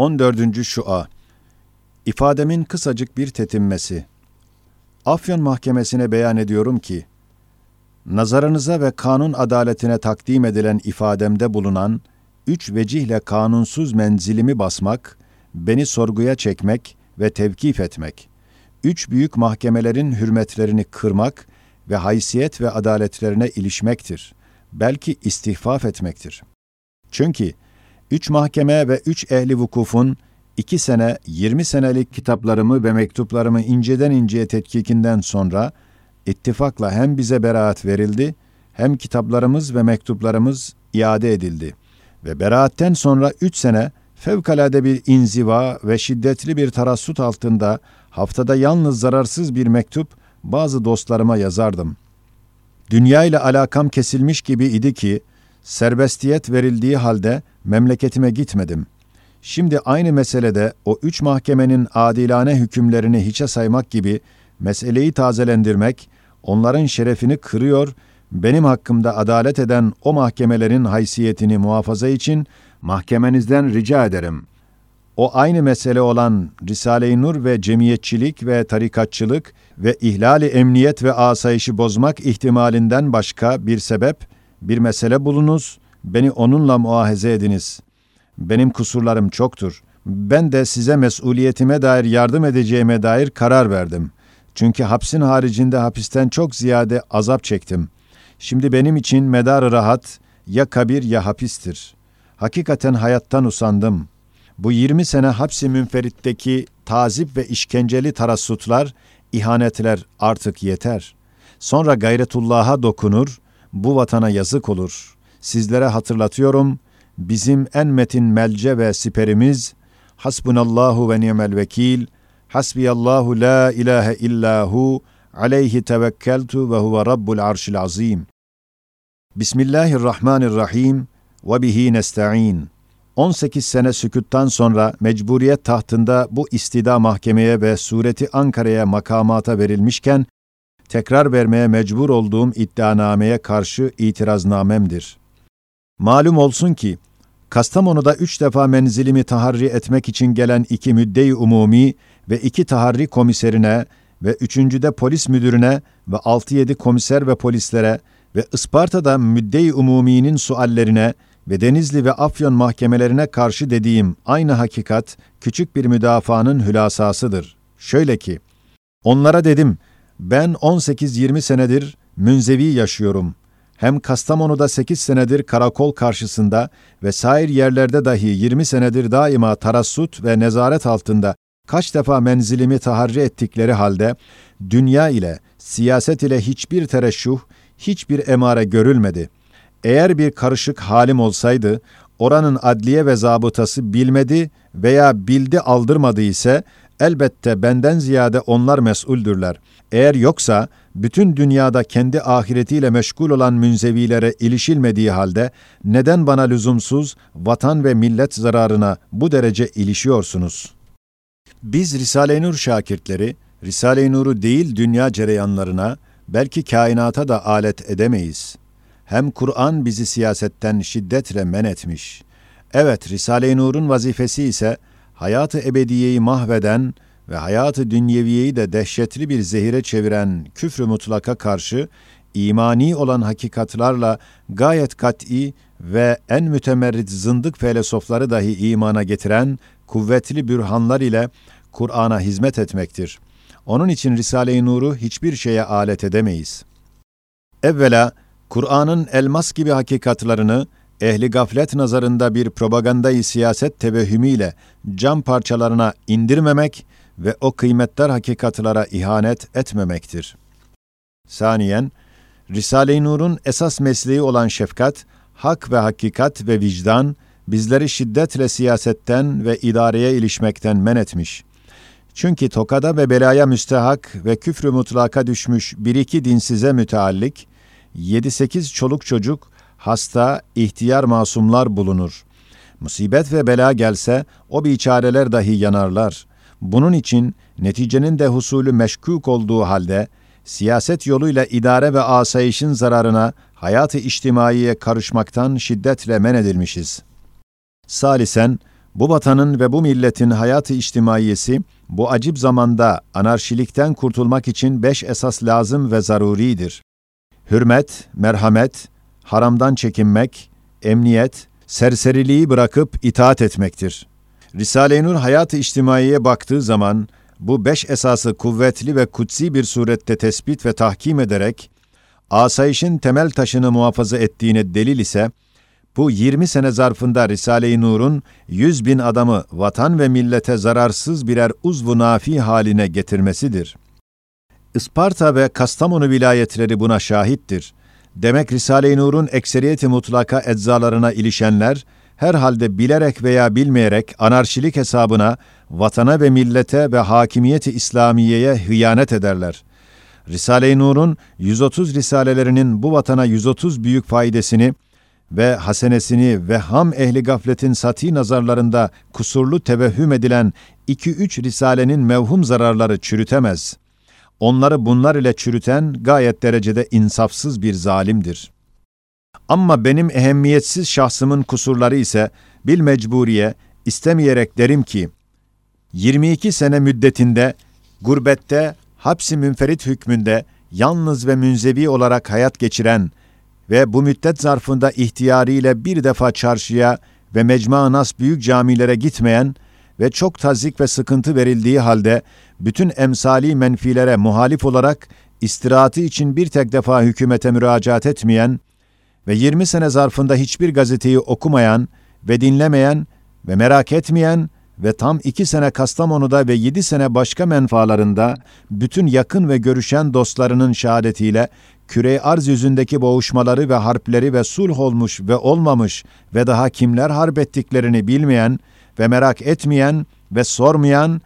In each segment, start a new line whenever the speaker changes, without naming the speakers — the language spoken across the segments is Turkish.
14. Şua İfademin kısacık bir tetinmesi. Afyon Mahkemesi'ne beyan ediyorum ki, nazarınıza ve kanun adaletine takdim edilen ifademde bulunan üç vecihle kanunsuz menzilimi basmak, beni sorguya çekmek ve tevkif etmek, üç büyük mahkemelerin hürmetlerini kırmak ve haysiyet ve adaletlerine ilişmektir. Belki istihfaf etmektir. Çünkü üç mahkeme ve üç ehli vukufun iki sene, yirmi senelik kitaplarımı ve mektuplarımı inceden inceye tetkikinden sonra ittifakla hem bize beraat verildi, hem kitaplarımız ve mektuplarımız iade edildi. Ve beraatten sonra üç sene fevkalade bir inziva ve şiddetli bir tarassut altında haftada yalnız zararsız bir mektup bazı dostlarıma yazardım. Dünya ile alakam kesilmiş gibi idi ki, serbestiyet verildiği halde memleketime gitmedim. Şimdi aynı meselede o üç mahkemenin adilane hükümlerini hiçe saymak gibi meseleyi tazelendirmek, onların şerefini kırıyor, benim hakkımda adalet eden o mahkemelerin haysiyetini muhafaza için mahkemenizden rica ederim. O aynı mesele olan Risale-i Nur ve cemiyetçilik ve tarikatçılık ve ihlali emniyet ve asayişi bozmak ihtimalinden başka bir sebep, bir mesele bulunuz, beni onunla muahaze ediniz. Benim kusurlarım çoktur. Ben de size mesuliyetime dair yardım edeceğime dair karar verdim. Çünkü hapsin haricinde hapisten çok ziyade azap çektim. Şimdi benim için medar rahat ya kabir ya hapistir. Hakikaten hayattan usandım. Bu 20 sene hapsi münferitteki tazip ve işkenceli tarassutlar, ihanetler artık yeter. Sonra gayretullah'a dokunur, bu vatana yazık olur. Sizlere hatırlatıyorum, bizim en metin melce ve siperimiz, Hasbunallahu ve ni'mel vekil, Hasbiyallahu la ilahe illahu, aleyhi tevekkeltu ve huve rabbul arşil azim. Bismillahirrahmanirrahim ve bihi nesta'in. 18 sene sükuttan sonra mecburiyet tahtında bu istida mahkemeye ve sureti Ankara'ya makamata verilmişken, tekrar vermeye mecbur olduğum iddianameye karşı itiraznamemdir. Malum olsun ki, Kastamonu'da üç defa menzilimi taharri etmek için gelen iki müdde-i umumi ve iki taharri komiserine ve üçüncüde polis müdürüne ve altı yedi komiser ve polislere ve Isparta'da müdde-i umuminin suallerine ve Denizli ve Afyon mahkemelerine karşı dediğim aynı hakikat küçük bir müdafaanın hülasasıdır. Şöyle ki, onlara dedim, ben 18-20 senedir münzevi yaşıyorum. Hem Kastamonu'da 8 senedir karakol karşısında ve sair yerlerde dahi 20 senedir daima tarassut ve nezaret altında kaç defa menzilimi taharri ettikleri halde dünya ile, siyaset ile hiçbir tereşuh, hiçbir emare görülmedi. Eğer bir karışık halim olsaydı, oranın adliye ve zabıtası bilmedi veya bildi aldırmadı ise elbette benden ziyade onlar mesuldürler. Eğer yoksa bütün dünyada kendi ahiretiyle meşgul olan münzevilere ilişilmediği halde neden bana lüzumsuz vatan ve millet zararına bu derece ilişiyorsunuz? Biz Risale-i Nur şakirtleri, Risale-i Nur'u değil dünya cereyanlarına, belki kainata da alet edemeyiz. Hem Kur'an bizi siyasetten şiddetle men etmiş. Evet, Risale-i Nur'un vazifesi ise hayatı ebediyeyi mahveden ve hayatı dünyeviyeyi de dehşetli bir zehire çeviren küfrü mutlaka karşı imani olan hakikatlarla gayet kat'i ve en mütemerrit zındık felsefeleri dahi imana getiren kuvvetli bürhanlar ile Kur'an'a hizmet etmektir. Onun için Risale-i Nur'u hiçbir şeye alet edemeyiz. Evvela Kur'an'ın elmas gibi hakikatlarını ehli gaflet nazarında bir propagandayı siyaset tevehhümüyle cam parçalarına indirmemek ve o kıymetler hakikatlara ihanet etmemektir. Saniyen, Risale-i Nur'un esas mesleği olan şefkat, hak ve hakikat ve vicdan, bizleri şiddetle siyasetten ve idareye ilişmekten men etmiş. Çünkü tokada ve belaya müstehak ve küfrü mutlaka düşmüş bir iki dinsize müteallik, yedi sekiz çoluk çocuk, hasta, ihtiyar masumlar bulunur. Musibet ve bela gelse o biçareler dahi yanarlar. Bunun için neticenin de husulü meşkuk olduğu halde siyaset yoluyla idare ve asayişin zararına hayatı içtimaiye karışmaktan şiddetle men edilmişiz. Salisen, Bu vatanın ve bu milletin hayatı içtimaiyesi, bu acip zamanda anarşilikten kurtulmak için beş esas lazım ve zaruridir. Hürmet, merhamet, haramdan çekinmek, emniyet, serseriliği bırakıp itaat etmektir. Risale-i Nur hayat-ı içtimaiye baktığı zaman bu beş esası kuvvetli ve kutsi bir surette tespit ve tahkim ederek asayişin temel taşını muhafaza ettiğine delil ise bu 20 sene zarfında Risale-i Nur'un 100 bin adamı vatan ve millete zararsız birer uzvu nafi haline getirmesidir. Isparta ve Kastamonu vilayetleri buna şahittir. Demek Risale-i Nur'un ekseriyeti mutlaka eczalarına ilişenler, herhalde bilerek veya bilmeyerek anarşilik hesabına vatana ve millete ve hakimiyeti İslamiye'ye hıyanet ederler. Risale-i Nur'un 130 risalelerinin bu vatana 130 büyük faydasını ve hasenesini ve ham ehli gafletin sati nazarlarında kusurlu tevehhüm edilen 2-3 risalenin mevhum zararları çürütemez. Onları bunlar ile çürüten gayet derecede insafsız bir zalimdir.'' Ama benim ehemmiyetsiz şahsımın kusurları ise bil mecburiye istemeyerek derim ki 22 sene müddetinde gurbette hapsi münferit hükmünde yalnız ve münzevi olarak hayat geçiren ve bu müddet zarfında ihtiyariyle bir defa çarşıya ve mecma nas büyük camilere gitmeyen ve çok tazik ve sıkıntı verildiği halde bütün emsali menfilere muhalif olarak istirahatı için bir tek defa hükümete müracaat etmeyen ve 20 sene zarfında hiçbir gazeteyi okumayan ve dinlemeyen ve merak etmeyen ve tam iki sene Kastamonu'da ve yedi sene başka menfaalarında bütün yakın ve görüşen dostlarının şehadetiyle küre arz yüzündeki boğuşmaları ve harpleri ve sulh olmuş ve olmamış ve daha kimler harp ettiklerini bilmeyen ve merak etmeyen ve sormayan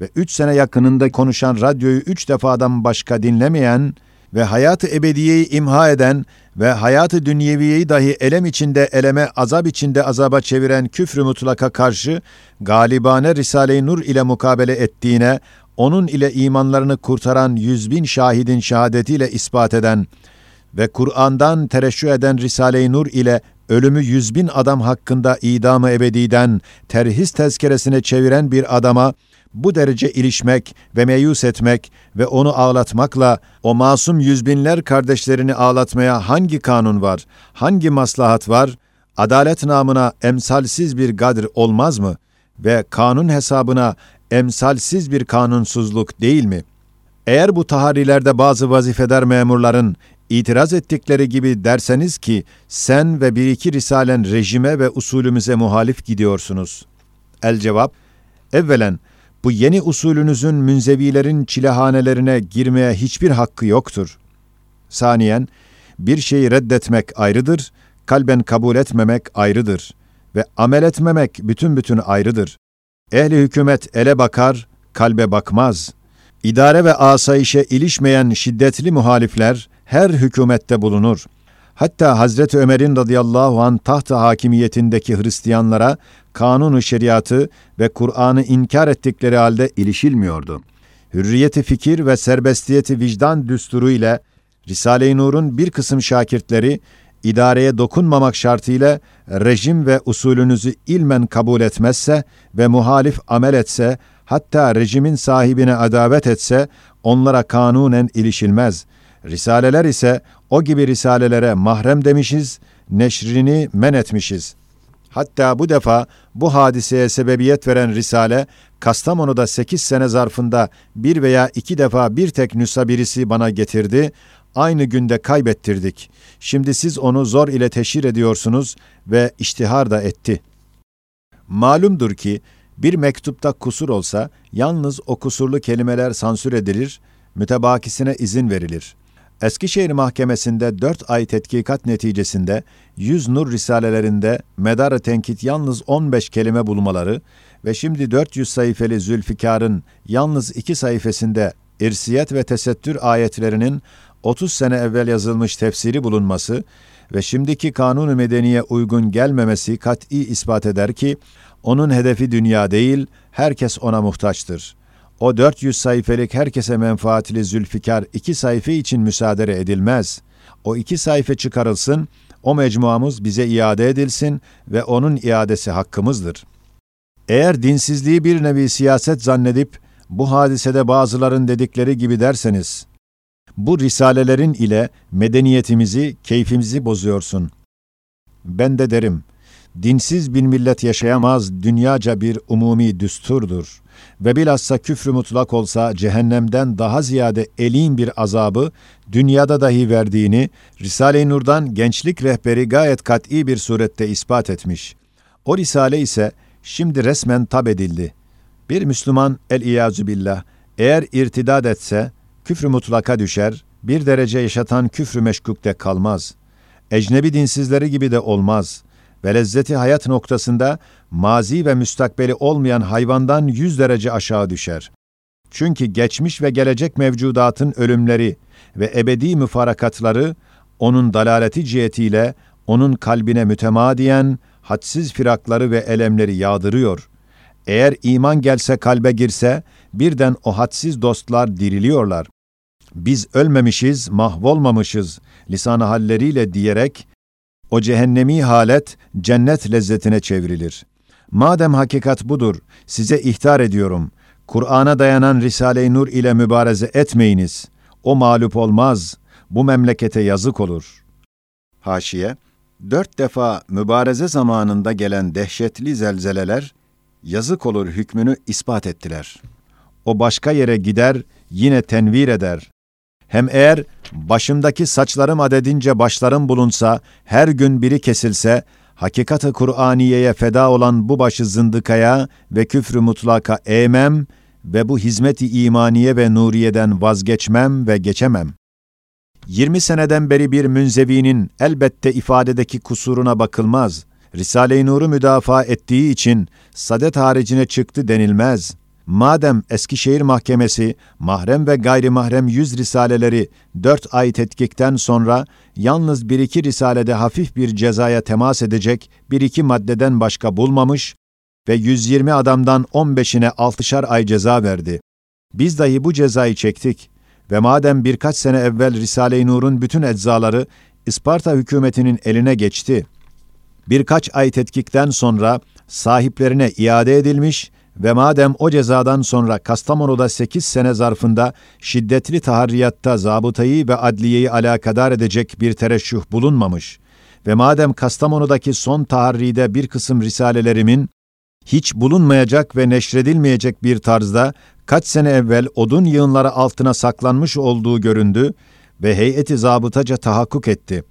ve üç sene yakınında konuşan radyoyu üç defadan başka dinlemeyen ve hayatı ebediyeyi imha eden ve hayatı dünyeviyeyi dahi elem içinde eleme, azap içinde azaba çeviren küfrü mutlaka karşı galibane Risale-i Nur ile mukabele ettiğine, onun ile imanlarını kurtaran yüz bin şahidin şehadetiyle ispat eden ve Kur'an'dan tereşşü eden Risale-i Nur ile ölümü yüz bin adam hakkında idamı ebediden terhis tezkeresine çeviren bir adama, bu derece ilişmek ve meyus etmek ve onu ağlatmakla o masum yüzbinler kardeşlerini ağlatmaya hangi kanun var, hangi maslahat var, adalet namına emsalsiz bir gadr olmaz mı ve kanun hesabına emsalsiz bir kanunsuzluk değil mi? Eğer bu taharilerde bazı vazifedar memurların itiraz ettikleri gibi derseniz ki sen ve bir iki risalen rejime ve usulümüze muhalif gidiyorsunuz. El cevap, evvelen bu yeni usulünüzün münzevilerin çilehanelerine girmeye hiçbir hakkı yoktur. Saniyen, bir şeyi reddetmek ayrıdır, kalben kabul etmemek ayrıdır ve amel etmemek bütün bütün ayrıdır. Ehli hükümet ele bakar, kalbe bakmaz. İdare ve asayişe ilişmeyen şiddetli muhalifler her hükümette bulunur. Hatta Hazreti Ömer'in radıyallahu an taht hakimiyetindeki Hristiyanlara kanunu şeriatı ve Kur'an'ı inkar ettikleri halde ilişilmiyordu. Hürriyeti fikir ve serbestiyeti vicdan düsturu ile Risale-i Nur'un bir kısım şakirtleri idareye dokunmamak şartıyla rejim ve usulünüzü ilmen kabul etmezse ve muhalif amel etse, hatta rejimin sahibine adavet etse, onlara kanunen ilişilmez. Risaleler ise o gibi risalelere mahrem demişiz, neşrini men etmişiz.'' Hatta bu defa bu hadiseye sebebiyet veren Risale, Kastamonu'da sekiz sene zarfında bir veya iki defa bir tek nüsa birisi bana getirdi, aynı günde kaybettirdik. Şimdi siz onu zor ile teşhir ediyorsunuz ve iştihar da etti. Malumdur ki, bir mektupta kusur olsa, yalnız o kusurlu kelimeler sansür edilir, mütebakisine izin verilir.'' Eskişehir Mahkemesi'nde 4 ay tetkikat neticesinde 100 nur risalelerinde medar tenkit yalnız 15 kelime bulmaları ve şimdi 400 sayfeli Zülfikar'ın yalnız 2 sayfasında irsiyet ve tesettür ayetlerinin 30 sene evvel yazılmış tefsiri bulunması ve şimdiki kanun-u medeniye uygun gelmemesi kat'i ispat eder ki, onun hedefi dünya değil, herkes ona muhtaçtır.'' O 400 sayfelik herkese menfaatli Zülfikar iki sayfa için müsaade edilmez. O iki sayfa çıkarılsın, o mecmuamız bize iade edilsin ve onun iadesi hakkımızdır.'' Eğer dinsizliği bir nevi siyaset zannedip, bu hadisede bazıların dedikleri gibi derseniz, bu risalelerin ile medeniyetimizi, keyfimizi bozuyorsun. Ben de derim, dinsiz bir millet yaşayamaz dünyaca bir umumi düsturdur ve bilhassa küfrü mutlak olsa cehennemden daha ziyade elin bir azabı dünyada dahi verdiğini Risale-i Nur'dan gençlik rehberi gayet kat'i bir surette ispat etmiş. O risale ise şimdi resmen tab edildi. Bir Müslüman el-İyazü billah eğer irtidad etse küfrü mutlaka düşer, bir derece yaşatan küfrü meşkukte kalmaz. Ecnebi dinsizleri gibi de olmaz ve lezzeti hayat noktasında mazi ve müstakbeli olmayan hayvandan yüz derece aşağı düşer. Çünkü geçmiş ve gelecek mevcudatın ölümleri ve ebedi müfarakatları onun dalaleti cihetiyle onun kalbine mütemadiyen hadsiz firakları ve elemleri yağdırıyor. Eğer iman gelse kalbe girse birden o hadsiz dostlar diriliyorlar. Biz ölmemişiz, mahvolmamışız lisan-ı halleriyle diyerek o cehennemi halet cennet lezzetine çevrilir. Madem hakikat budur, size ihtar ediyorum. Kur'an'a dayanan Risale-i Nur ile mübareze etmeyiniz. O mağlup olmaz. Bu memlekete yazık olur. Haşiye, dört defa mübareze zamanında gelen dehşetli zelzeleler, yazık olur hükmünü ispat ettiler. O başka yere gider, yine tenvir eder. Hem eğer başımdaki saçlarım adedince başlarım bulunsa, her gün biri kesilse, hakikati Kur'aniye'ye feda olan bu başı zındıkaya ve küfrü mutlaka eğmem ve bu hizmeti imaniye ve nuriyeden vazgeçmem ve geçemem. 20 seneden beri bir münzevinin elbette ifadedeki kusuruna bakılmaz. Risale-i Nur'u müdafaa ettiği için sadet haricine çıktı denilmez.'' Madem Eskişehir Mahkemesi mahrem ve gayrimahrem yüz risaleleri dört ay tetkikten sonra yalnız bir iki risalede hafif bir cezaya temas edecek bir iki maddeden başka bulmamış ve 120 adamdan 15'ine altışar ay ceza verdi. Biz dahi bu cezayı çektik ve madem birkaç sene evvel Risale-i Nur'un bütün eczaları İsparta hükümetinin eline geçti, birkaç ay tetkikten sonra sahiplerine iade edilmiş ve madem o cezadan sonra Kastamonu'da 8 sene zarfında şiddetli taharriyatta zabıtayı ve adliyeyi alakadar edecek bir tereşüh bulunmamış ve madem Kastamonu'daki son taharride bir kısım risalelerimin hiç bulunmayacak ve neşredilmeyecek bir tarzda kaç sene evvel odun yığınları altına saklanmış olduğu göründü ve heyeti zabıtaca tahakkuk etti.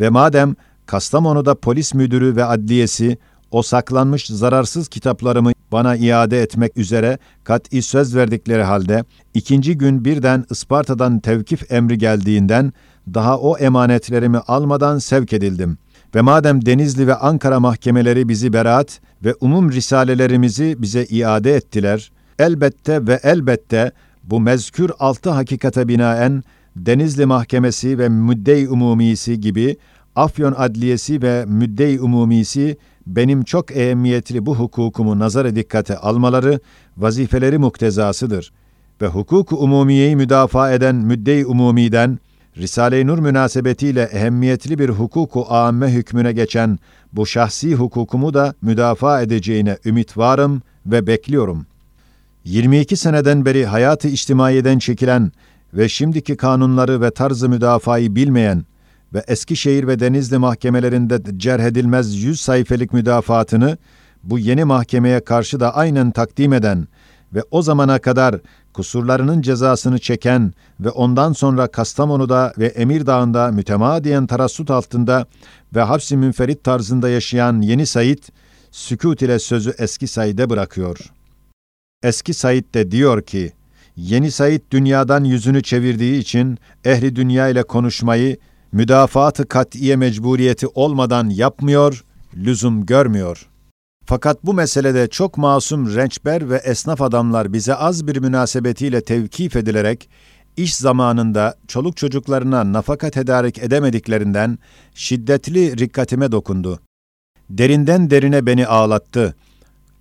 Ve madem Kastamonu'da polis müdürü ve adliyesi o saklanmış zararsız kitaplarımı bana iade etmek üzere kat'i söz verdikleri halde ikinci gün birden Isparta'dan tevkif emri geldiğinden daha o emanetlerimi almadan sevk edildim. Ve madem Denizli ve Ankara mahkemeleri bizi beraat ve umum risalelerimizi bize iade ettiler, elbette ve elbette bu mezkür altı hakikate binaen Denizli Mahkemesi ve Müddey Umumisi gibi Afyon Adliyesi ve Müddey Umumisi benim çok ehemmiyetli bu hukukumu nazara dikkate almaları vazifeleri muktezasıdır ve hukuku umumiyeyi müdafaa eden müddei umumiden Risale-i Nur münasebetiyle ehemmiyetli bir hukuku âmme hükmüne geçen bu şahsi hukukumu da müdafaa edeceğine ümit varım ve bekliyorum. 22 seneden beri hayatı içtimaiyeden çekilen ve şimdiki kanunları ve tarzı müdafayı bilmeyen ve Eskişehir ve Denizli mahkemelerinde cerhedilmez yüz sayfelik müdafaatını bu yeni mahkemeye karşı da aynen takdim eden ve o zamana kadar kusurlarının cezasını çeken ve ondan sonra Kastamonu'da ve Emirdağ'ında mütemadiyen tarassut altında ve hapsi münferit tarzında yaşayan yeni Said, sükut ile sözü eski Said'e bırakıyor. Eski Said de diyor ki, yeni Said dünyadan yüzünü çevirdiği için ehli dünya ile konuşmayı müdafaatı kat'iye mecburiyeti olmadan yapmıyor, lüzum görmüyor. Fakat bu meselede çok masum rençber ve esnaf adamlar bize az bir münasebetiyle tevkif edilerek, iş zamanında çoluk çocuklarına nafaka tedarik edemediklerinden şiddetli rikkatime dokundu. Derinden derine beni ağlattı.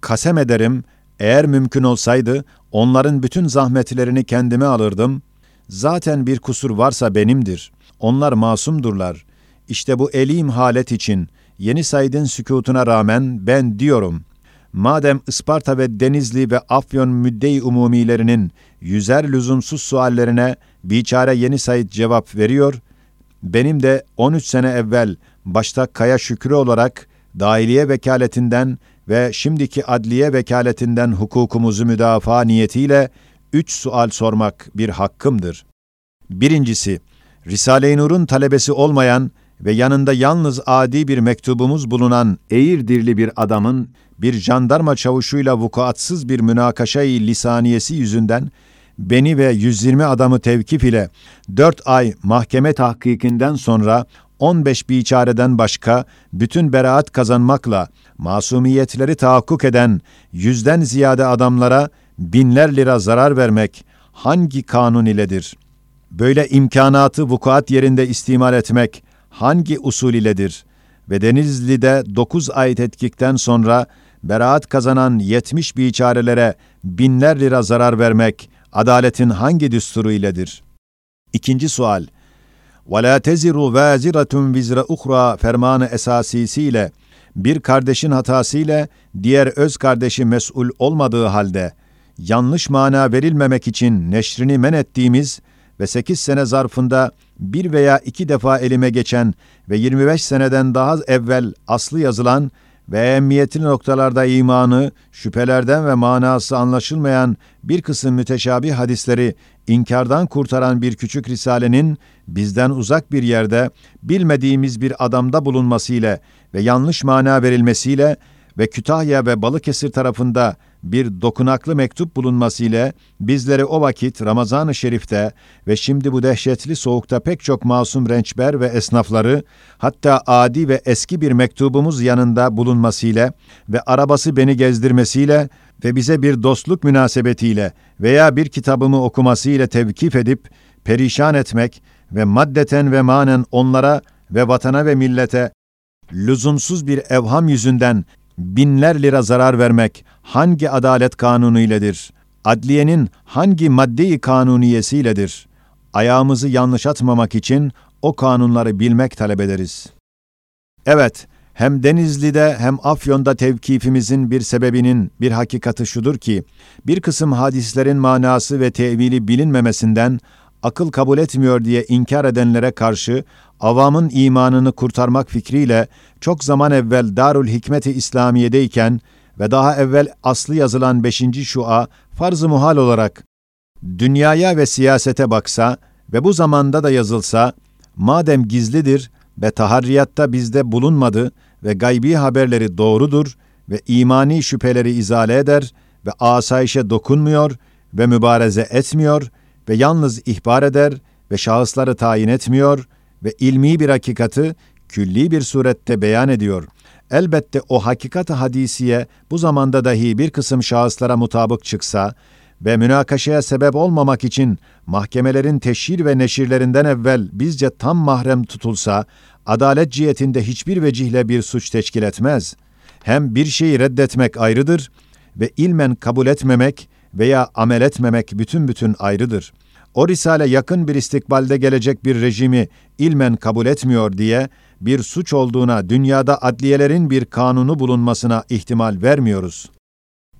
Kasem ederim, eğer mümkün olsaydı onların bütün zahmetlerini kendime alırdım. Zaten bir kusur varsa benimdir. Onlar masumdurlar. İşte bu elim halet için yeni Said'in sükutuna rağmen ben diyorum. madem Isparta ve Denizli ve Afyon müddei umumilerinin yüzer lüzumsuz suallerine biçare Yeni Said cevap veriyor, benim de 13 sene evvel başta Kaya Şükrü olarak dahiliye vekaletinden ve şimdiki adliye vekaletinden hukukumuzu müdafaa niyetiyle üç sual sormak bir hakkımdır. Birincisi, Risale-i Nur'un talebesi olmayan ve yanında yalnız adi bir mektubumuz bulunan Eğirdirli bir adamın bir jandarma çavuşuyla vukuatsız bir münakaşayı lisaniyesi yüzünden beni ve 120 adamı tevkif ile 4 ay mahkeme tahkikinden sonra 15 biçareden başka bütün beraat kazanmakla masumiyetleri tahakkuk eden yüzden ziyade adamlara binler lira zarar vermek hangi kanun iledir? böyle imkanatı vukuat yerinde istimal etmek hangi usul iledir? Ve Denizli'de 9 ay tetkikten sonra beraat kazanan 70 biçarelere binler lira zarar vermek adaletin hangi düsturu iledir? İkinci sual. وَلَا تَزِرُ وَازِرَةٌ vizra uhra fermanı esasisiyle bir kardeşin hatasıyla diğer öz kardeşi mesul olmadığı halde yanlış mana verilmemek için neşrini men ettiğimiz ve 8 sene zarfında bir veya iki defa elime geçen ve 25 seneden daha evvel aslı yazılan ve ehemmiyetli noktalarda imanı, şüphelerden ve manası anlaşılmayan bir kısım müteşabih hadisleri inkardan kurtaran bir küçük risalenin bizden uzak bir yerde bilmediğimiz bir adamda bulunmasıyla ve yanlış mana verilmesiyle ve Kütahya ve Balıkesir tarafında bir dokunaklı mektup bulunmasıyla bizleri o vakit Ramazan-ı Şerif'te ve şimdi bu dehşetli soğukta pek çok masum rençber ve esnafları hatta adi ve eski bir mektubumuz yanında bulunmasıyla ve arabası beni gezdirmesiyle ve bize bir dostluk münasebetiyle veya bir kitabımı okumasıyla tevkif edip perişan etmek ve maddeten ve manen onlara ve vatana ve millete lüzumsuz bir evham yüzünden binler lira zarar vermek hangi adalet kanunu iledir? Adliyenin hangi maddeyi kanuniyesiyledir? Ayağımızı yanlış atmamak için o kanunları bilmek talep ederiz. Evet, hem Denizli'de hem Afyon'da tevkifimizin bir sebebinin bir hakikati şudur ki, bir kısım hadislerin manası ve tevili bilinmemesinden akıl kabul etmiyor diye inkar edenlere karşı avamın imanını kurtarmak fikriyle çok zaman evvel Darül Hikmet-i İslamiye'deyken ve daha evvel aslı yazılan 5. şua farz-ı muhal olarak dünyaya ve siyasete baksa ve bu zamanda da yazılsa madem gizlidir ve taharriyatta bizde bulunmadı ve gaybi haberleri doğrudur ve imani şüpheleri izale eder ve asayişe dokunmuyor ve mübareze etmiyor ve yalnız ihbar eder ve şahısları tayin etmiyor ve ilmi bir hakikati külli bir surette beyan ediyor. Elbette o hakikat hadisiye bu zamanda dahi bir kısım şahıslara mutabık çıksa ve münakaşaya sebep olmamak için mahkemelerin teşhir ve neşirlerinden evvel bizce tam mahrem tutulsa, adalet cihetinde hiçbir vecihle bir suç teşkil etmez. Hem bir şeyi reddetmek ayrıdır ve ilmen kabul etmemek veya amel etmemek bütün bütün ayrıdır. O risale yakın bir istikbalde gelecek bir rejimi ilmen kabul etmiyor diye bir suç olduğuna dünyada adliyelerin bir kanunu bulunmasına ihtimal vermiyoruz.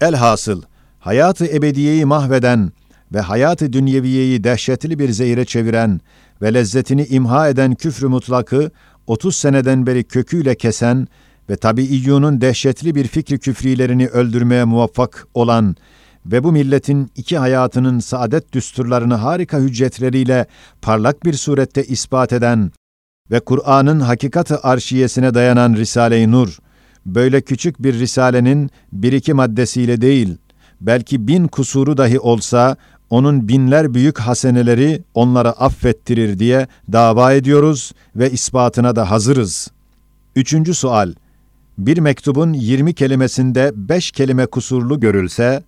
Elhasıl hayatı ebediyeyi mahveden ve hayatı dünyeviyeyi dehşetli bir zehire çeviren ve lezzetini imha eden küfrü mutlakı 30 seneden beri köküyle kesen ve tabiiyyunun dehşetli bir fikri küfrilerini öldürmeye muvaffak olan ve bu milletin iki hayatının saadet düsturlarını harika hüccetleriyle parlak bir surette ispat eden ve Kur'an'ın hakikati arşiyesine dayanan Risale-i Nur, böyle küçük bir risalenin bir iki maddesiyle değil, belki bin kusuru dahi olsa, onun binler büyük haseneleri onlara affettirir diye dava ediyoruz ve ispatına da hazırız. Üçüncü sual, bir mektubun 20 kelimesinde beş kelime kusurlu görülse,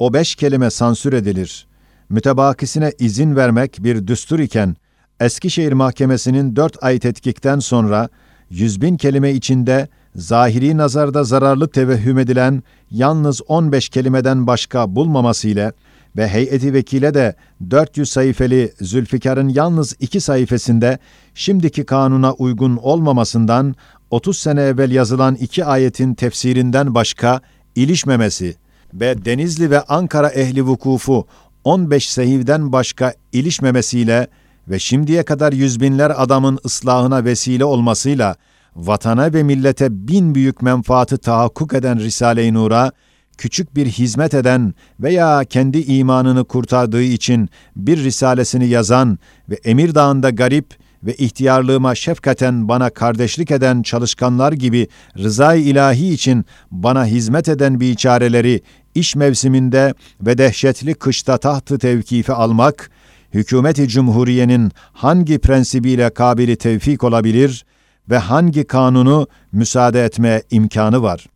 o beş kelime sansür edilir. Mütebakisine izin vermek bir düstur iken, Eskişehir Mahkemesi'nin dört ay tetkikten sonra, yüz bin kelime içinde zahiri nazarda zararlı tevehhüm edilen yalnız 15 kelimeden başka bulmamasıyla ve heyeti vekile de 400 sayfeli Zülfikar'ın yalnız iki sayfasında şimdiki kanuna uygun olmamasından 30 sene evvel yazılan iki ayetin tefsirinden başka ilişmemesi ve Denizli ve Ankara ehli vukufu 15 sehivden başka ilişmemesiyle ve şimdiye kadar yüz binler adamın ıslahına vesile olmasıyla vatana ve millete bin büyük menfaati tahakkuk eden Risale-i Nur'a küçük bir hizmet eden veya kendi imanını kurtardığı için bir risalesini yazan ve Emir Dağı'nda garip ve ihtiyarlığıma şefkaten bana kardeşlik eden çalışkanlar gibi rızay ilahi için bana hizmet eden biçareleri iş mevsiminde ve dehşetli kışta tahtı tevkifi almak, hükümeti cumhuriyenin hangi prensibiyle kabili tevfik olabilir ve hangi kanunu müsaade etme imkanı var?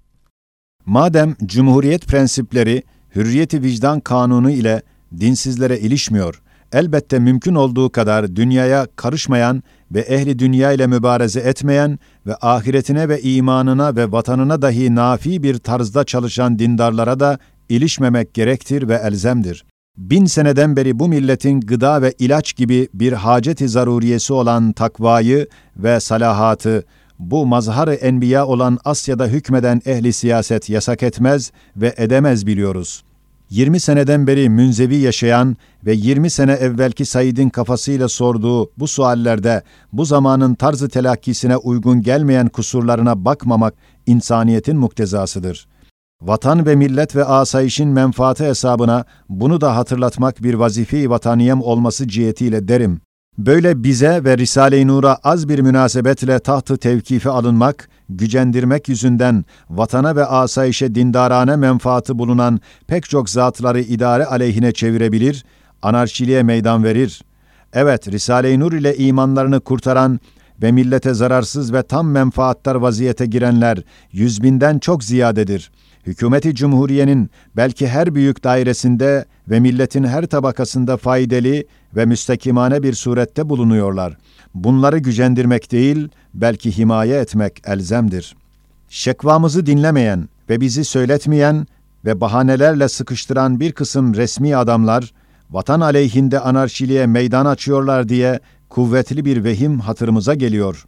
Madem cumhuriyet prensipleri hürriyeti vicdan kanunu ile dinsizlere ilişmiyor, elbette mümkün olduğu kadar dünyaya karışmayan ve ehli dünya ile mübareze etmeyen ve ahiretine ve imanına ve vatanına dahi nafi bir tarzda çalışan dindarlara da ilişmemek gerektir ve elzemdir. Bin seneden beri bu milletin gıda ve ilaç gibi bir haceti zaruriyesi olan takvayı ve salahatı, bu mazhar-ı enbiya olan Asya'da hükmeden ehli siyaset yasak etmez ve edemez biliyoruz. 20 seneden beri münzevi yaşayan ve 20 sene evvelki Said'in kafasıyla sorduğu bu suallerde bu zamanın tarzı telakkisine uygun gelmeyen kusurlarına bakmamak insaniyetin muktezasıdır. Vatan ve millet ve asayişin menfaati hesabına bunu da hatırlatmak bir vazife-i vataniyem olması cihetiyle derim. Böyle bize ve Risale-i Nur'a az bir münasebetle tahtı tevkife alınmak, gücendirmek yüzünden vatana ve asayişe dindarane menfaati bulunan pek çok zatları idare aleyhine çevirebilir, anarşiliğe meydan verir. Evet, Risale-i Nur ile imanlarını kurtaran ve millete zararsız ve tam menfaattar vaziyete girenler yüz binden çok ziyadedir.'' hükümeti cumhuriyenin belki her büyük dairesinde ve milletin her tabakasında faydalı ve müstekimane bir surette bulunuyorlar. Bunları gücendirmek değil, belki himaye etmek elzemdir. Şekvamızı dinlemeyen ve bizi söyletmeyen ve bahanelerle sıkıştıran bir kısım resmi adamlar, vatan aleyhinde anarşiliğe meydan açıyorlar diye kuvvetli bir vehim hatırımıza geliyor.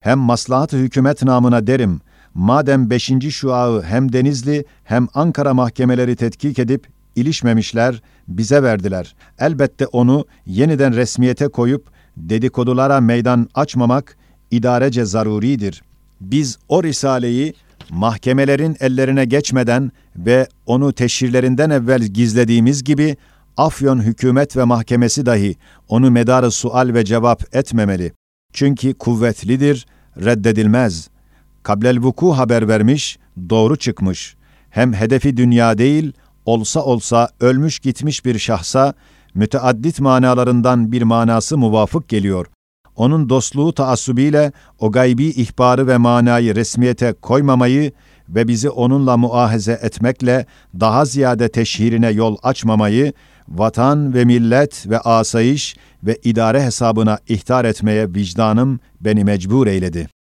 Hem maslahat hükümet namına derim, madem 5. şuağı hem Denizli hem Ankara mahkemeleri tetkik edip ilişmemişler, bize verdiler. Elbette onu yeniden resmiyete koyup dedikodulara meydan açmamak idarece zaruridir. Biz o risaleyi mahkemelerin ellerine geçmeden ve onu teşhirlerinden evvel gizlediğimiz gibi Afyon hükümet ve mahkemesi dahi onu medarı sual ve cevap etmemeli. Çünkü kuvvetlidir, reddedilmez kablel vuku haber vermiş, doğru çıkmış. Hem hedefi dünya değil, olsa olsa ölmüş gitmiş bir şahsa müteaddit manalarından bir manası muvafık geliyor. Onun dostluğu taassubiyle o gaybi ihbarı ve manayı resmiyete koymamayı ve bizi onunla muahaze etmekle daha ziyade teşhirine yol açmamayı, vatan ve millet ve asayiş ve idare hesabına ihtar etmeye vicdanım beni mecbur eyledi.''